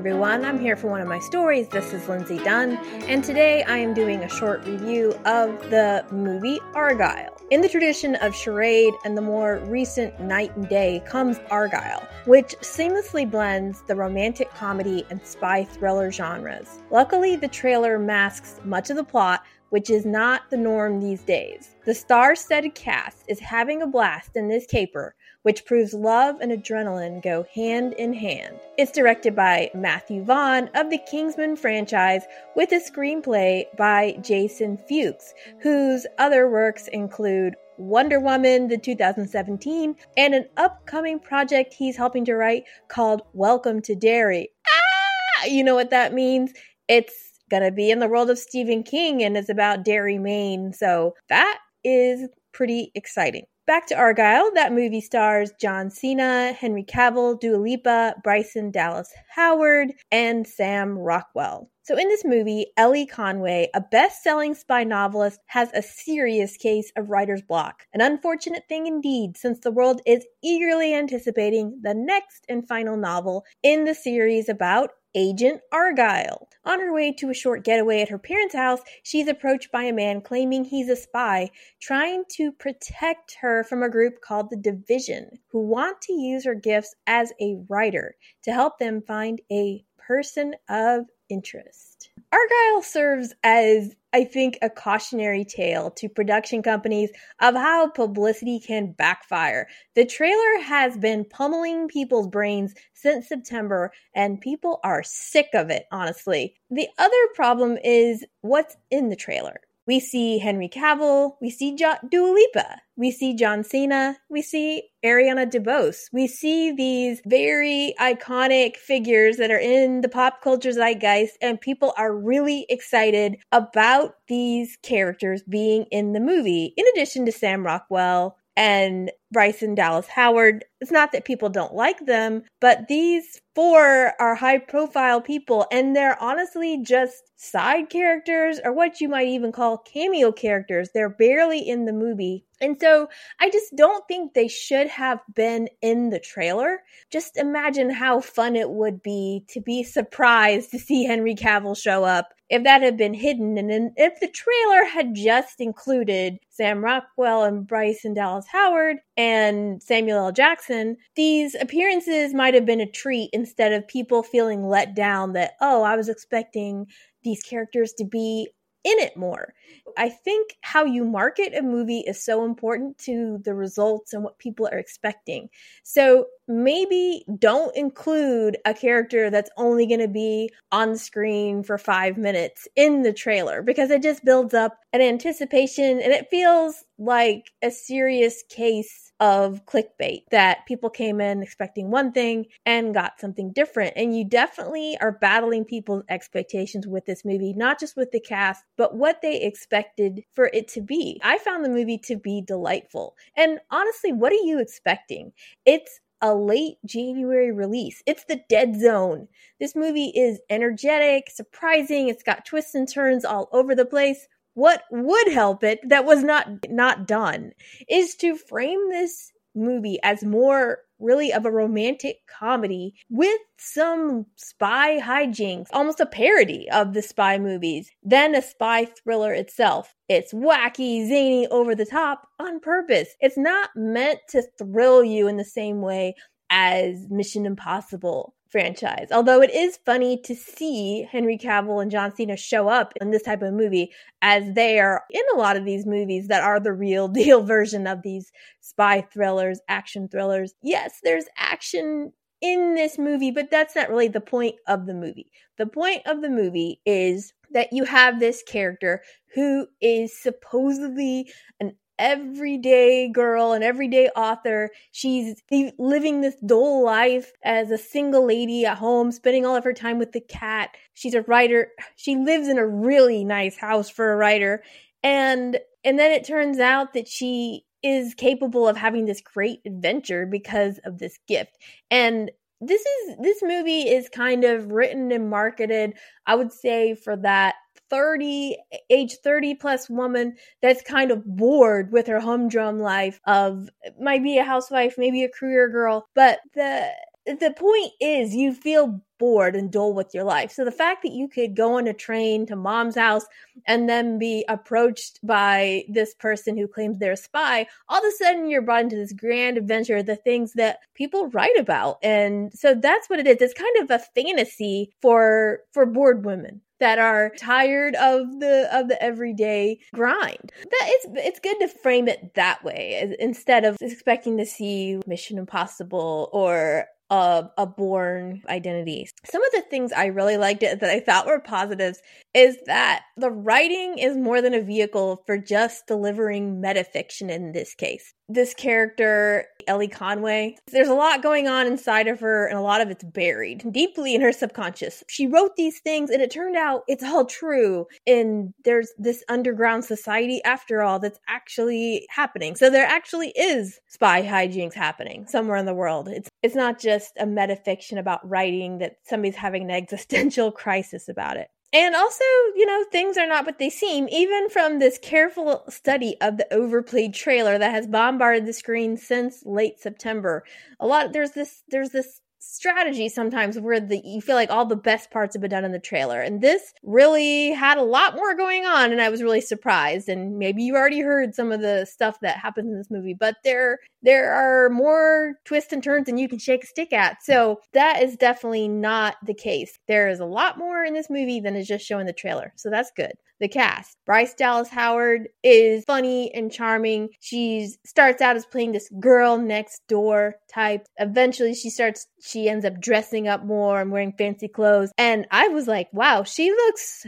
Everyone. I'm here for one of my stories. This is Lindsay Dunn, and today I am doing a short review of the movie Argylle. In the tradition of charade and the more recent Knight and Day comes Argylle, which seamlessly blends the romantic comedy and spy thriller genres. Luckily, the trailer masks much of the plot, which is not the norm these days. The star studded cast is having a blast in this caper, which proves love and adrenaline go hand in hand. It's directed by Matthew Vaughn of the Kingsman franchise with a screenplay by Jason Fuchs, whose other works include Wonder Woman, the 2017, and an upcoming project he's helping to write called Welcome to Derry. Ah! You know what that means? It's gonna be in the world of Stephen King and it's about Derry, Maine. So that is pretty exciting. Back to Argylle. that movie stars John Cena, Henry Cavill, Dua Lipa, Bryson Dallas Howard, and Sam Rockwell. So, in this movie, Ellie Conway, a best selling spy novelist, has a serious case of writer's block. An unfortunate thing indeed, since the world is eagerly anticipating the next and final novel in the series about Agent Argylle. On her way to a short getaway at her parents' house, she's approached by a man claiming he's a spy, trying to protect her from a group called the Division, who want to use her gifts as a writer to help them find a person of interest. Argylle serves as, I think, a cautionary tale to production companies of how publicity can backfire. The trailer has been pummeling people's brains since September, and people are sick of it, honestly. The other problem is what's in the trailer. We see Henry Cavill, we see jo- Dua Lipa, we see John Cena, we see Ariana DeBose. We see these very iconic figures that are in the pop culture zeitgeist, and people are really excited about these characters being in the movie, in addition to Sam Rockwell and Bryson Dallas Howard. It's not that people don't like them, but these four are high profile people and they're honestly just side characters or what you might even call cameo characters. They're barely in the movie. And so I just don't think they should have been in the trailer. Just imagine how fun it would be to be surprised to see Henry Cavill show up if that had been hidden and if the trailer had just included Sam Rockwell and Bryce and Dallas Howard and Samuel L. Jackson, these appearances might have been a treat instead of people feeling let down that, oh, I was expecting these characters to be in it more. I think how you market a movie is so important to the results and what people are expecting. So maybe don't include a character that's only going to be on screen for five minutes in the trailer because it just builds up an anticipation and it feels like a serious case of clickbait that people came in expecting one thing and got something different. And you definitely are battling people's expectations with this movie, not just with the cast, but what they expected for it to be. I found the movie to be delightful. And honestly, what are you expecting? It's a late January release. It's the dead zone. This movie is energetic, surprising, it's got twists and turns all over the place what would help it that was not not done is to frame this movie as more really of a romantic comedy with some spy hijinks, almost a parody of the spy movies, than a spy thriller itself. It's wacky, zany, over the top on purpose. It's not meant to thrill you in the same way as Mission Impossible franchise. Although it is funny to see Henry Cavill and John Cena show up in this type of movie as they are in a lot of these movies that are the real deal version of these spy thrillers, action thrillers. Yes, there's action in this movie, but that's not really the point of the movie. The point of the movie is that you have this character who is supposedly an everyday girl, an everyday author. She's living this dull life as a single lady at home, spending all of her time with the cat. She's a writer. She lives in a really nice house for a writer. And and then it turns out that she is capable of having this great adventure because of this gift. And this is this movie is kind of written and marketed, I would say, for that 30 age 30 plus woman that's kind of bored with her humdrum life of might be a housewife maybe a career girl but the the point is you feel bored and dull with your life. So the fact that you could go on a train to mom's house and then be approached by this person who claims they're a spy, all of a sudden you're brought into this grand adventure, the things that people write about. And so that's what it is. It's kind of a fantasy for for bored women that are tired of the of the everyday grind. That it's it's good to frame it that way instead of expecting to see Mission Impossible or a, a Bourne identity. Some of the things I really liked it that I thought were positives is that the writing is more than a vehicle for just delivering metafiction in this case. This character, Ellie Conway, there's a lot going on inside of her, and a lot of it's buried deeply in her subconscious. She wrote these things, and it turned out it's all true. And there's this underground society, after all, that's actually happening. So there actually is spy hijinks happening somewhere in the world. It's it's not just a metafiction about writing that somebody's having an existential crisis about it. And also, you know, things are not what they seem, even from this careful study of the overplayed trailer that has bombarded the screen since late September. A lot there's this there's this strategy sometimes where the you feel like all the best parts have been done in the trailer. And this really had a lot more going on and i was really surprised. And maybe you already heard some of the stuff that happens in this movie but there there are more twists and turns than you can shake a stick at. So that is definitely not the case. There is a lot more in this movie than is just showing the trailer. So that's good. The cast. Bryce Dallas Howard is funny and charming. She starts out as playing this girl next door type. Eventually, she starts, she ends up dressing up more and wearing fancy clothes. And I was like, wow, she looks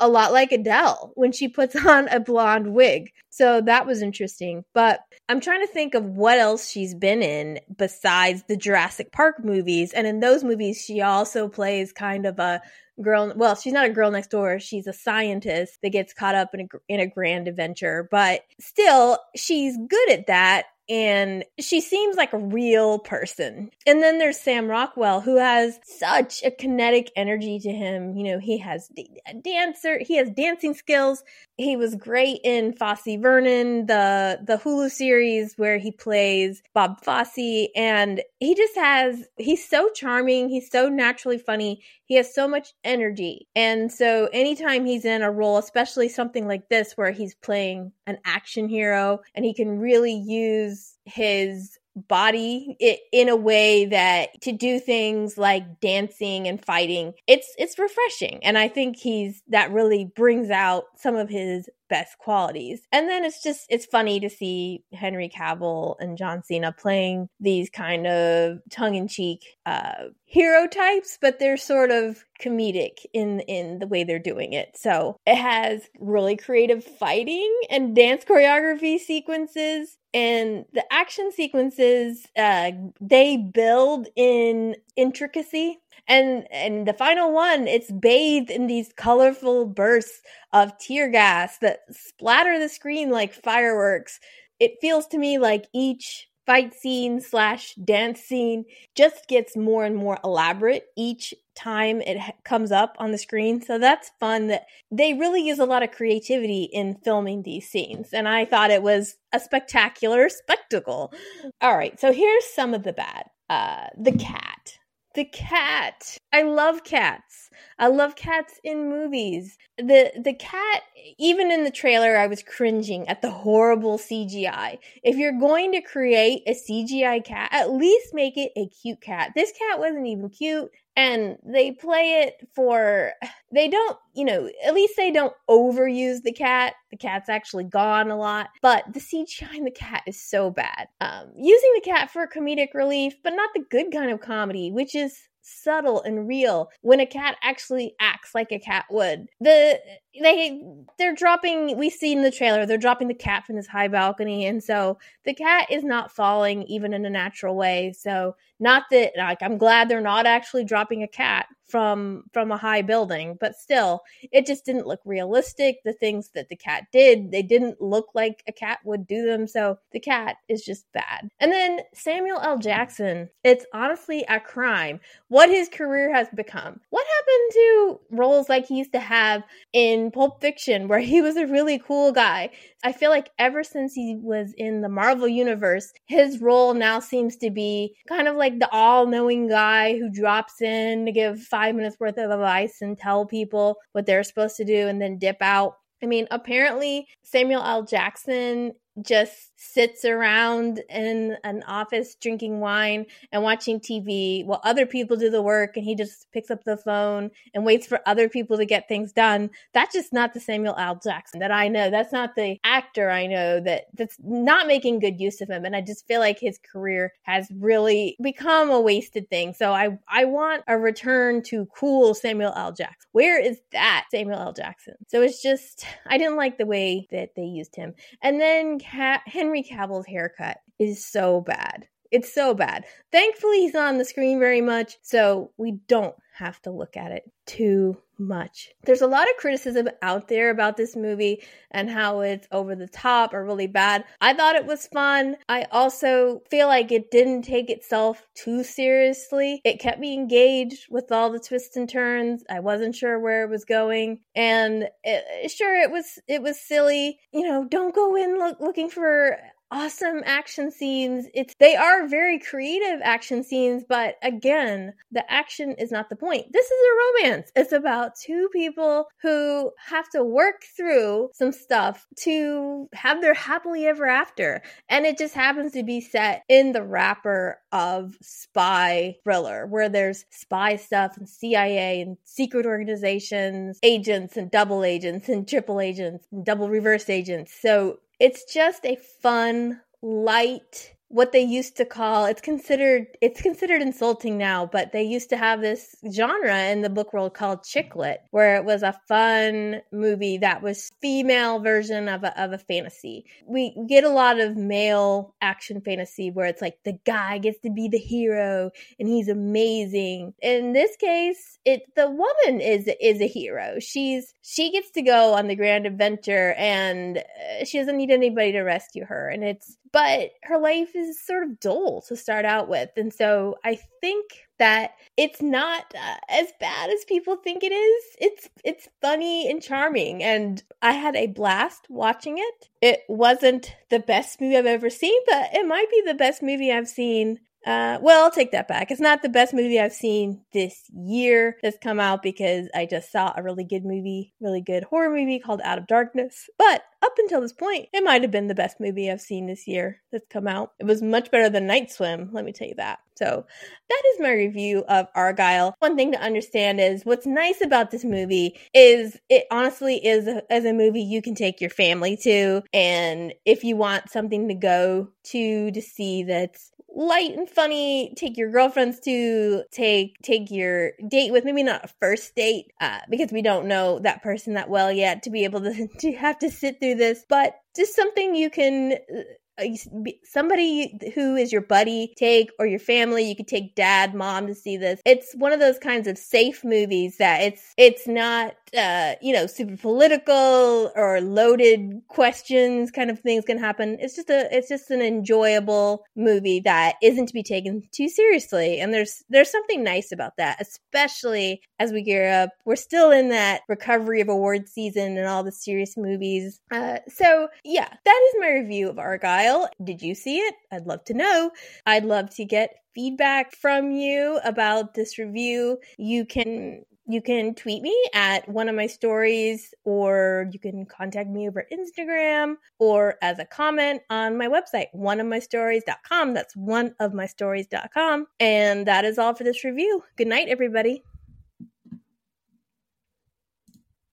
a lot like Adele when she puts on a blonde wig. So that was interesting. But I'm trying to think of what else she's been in besides the Jurassic Park movies. And in those movies, she also plays kind of a girl well she's not a girl next door she's a scientist that gets caught up in a, in a grand adventure but still she's good at that and she seems like a real person. And then there's Sam Rockwell, who has such a kinetic energy to him. You know, he has a dancer, he has dancing skills. He was great in Fosse/Verdon, the the Hulu series where he plays Bob Fosse, and he just has he's so charming, he's so naturally funny, he has so much energy. And so anytime he's in a role, especially something like this where he's playing an action hero and he can really use his body it, in a way that to do things like dancing and fighting it's it's refreshing. And i think he's that really brings out some of his best qualities. And then it's just it's funny to see henry cavill and john cena playing these kind of tongue-in-cheek uh hero types but they're sort of comedic in in the way they're doing it. So it has really creative fighting and dance choreography sequences and the action sequences uh they build in intricacy. And and the final one it's bathed in these colorful bursts of tear gas that splatter the screen like fireworks. It feels to me like each fight scene slash dance scene just gets more and more elaborate each time it comes up on the screen. So that's fun that they really use a lot of creativity in filming these scenes. And I thought it was a spectacular spectacle. All right, so here's some of the bad. Uh, the cat. The cat. I love cats. I love cats in movies. The the cat even in the trailer I was cringing at the horrible CGI. If you're going to create a CGI cat, at least make it a cute cat. This cat wasn't even cute and they play it for they don't you know at least they don't overuse the cat the cat's actually gone a lot but the cgi in the cat is so bad um, using the cat for comedic relief but not the good kind of comedy which is subtle and real when a cat actually acts like a cat would. The they they're dropping we see in the trailer they're dropping the cat from this high balcony and so the cat is not falling even in a natural way. So not that like I'm glad they're not actually dropping a cat from from a high building but still it just didn't look realistic. The things that the cat did they didn't look like a cat would do them so the cat is just bad. And then samuel l. Jackson it's honestly a crime what his career has become. What happened into roles like he used to have in Pulp Fiction, where he was a really cool guy. I feel like ever since he was in the Marvel Universe, his role now seems to be kind of like the all knowing guy who drops in to give five minutes worth of advice and tell people what they're supposed to do and then dip out. I mean, apparently Samuel L. Jackson just sits around in an office drinking wine and watching TV while other people do the work and he just picks up the phone and waits for other people to get things done. That's just not the Samuel L. Jackson that I know. That's not the actor I know that that's not making good use of him. And I just feel like his career has really become a wasted thing. So I I want a return to cool Samuel L. Jackson. Where is that Samuel L. Jackson? So it's just I didn't like the way that they used him. And then Henry Cavill's haircut is so bad. It's so bad. Thankfully, he's not on the screen very much, so we don't have to look at it too much. There's a lot of criticism out there about this movie and how it's over the top or really bad. I thought it was fun. I also feel like it didn't take itself too seriously. It kept me engaged with all the twists and turns. I wasn't sure where it was going, and it, sure it was it was silly. You know, don't go in look, looking for awesome action scenes. It's they are very creative action scenes, but again, the action is not the point. This is a romance. It's about two people who have to work through some stuff to have their happily ever after. And it just happens to be set in the wrapper of spy thriller where there's spy stuff and CIA and secret organizations, agents and double agents and triple agents and double reverse agents. So it's just a fun, light what they used to call it's considered it's considered insulting now but they used to have this genre in the book world called chick lit where it was a fun movie that was female version of a, of a fantasy. We get a lot of male action fantasy where it's like the guy gets to be the hero and he's amazing. In this case it the woman is is a hero. She's she gets to go on the grand adventure and uh, she doesn't need anybody to rescue her. And it's but her life is sort of dull to start out with. And so I think that it's not uh, as bad as people think it is. It's it's funny and charming and I had a blast watching it. It wasn't the best movie I've ever seen, but it might be the best movie I've seen uh, well, I'll take that back. It's not the best movie I've seen this year that's come out because I just saw a really good movie, really good horror movie called Out of Darkness. But up until this point, it might have been the best movie I've seen this year that's come out. It was much better than Night Swim, let me tell you that. So that is my review of Argylle. One thing to understand is what's nice about this movie is it honestly is as a movie you can take your family to, and if you want something to go to to see that's light and funny take your girlfriends to take take your date with maybe not a first date uh, because we don't know that person that well yet to be able to, to have to sit through this but just something you can uh, somebody who is your buddy take or your family you could take dad mom to see this. It's one of those kinds of safe movies that it's it's not uh you know super political or loaded questions kind of things can happen it's just a it's just an enjoyable movie that isn't to be taken too seriously and there's there's something nice about that especially as we gear up we're still in that recovery of award season and all the serious movies uh so yeah that is my review of Argylle. did you see it? I'd love to know. I'd love to get feedback from you about this review. You can you can tweet me at one of my stories or you can contact me over Instagram or as a comment on my website oneofmystories.com that's oneofmystories.com and that is all for this review. Good night everybody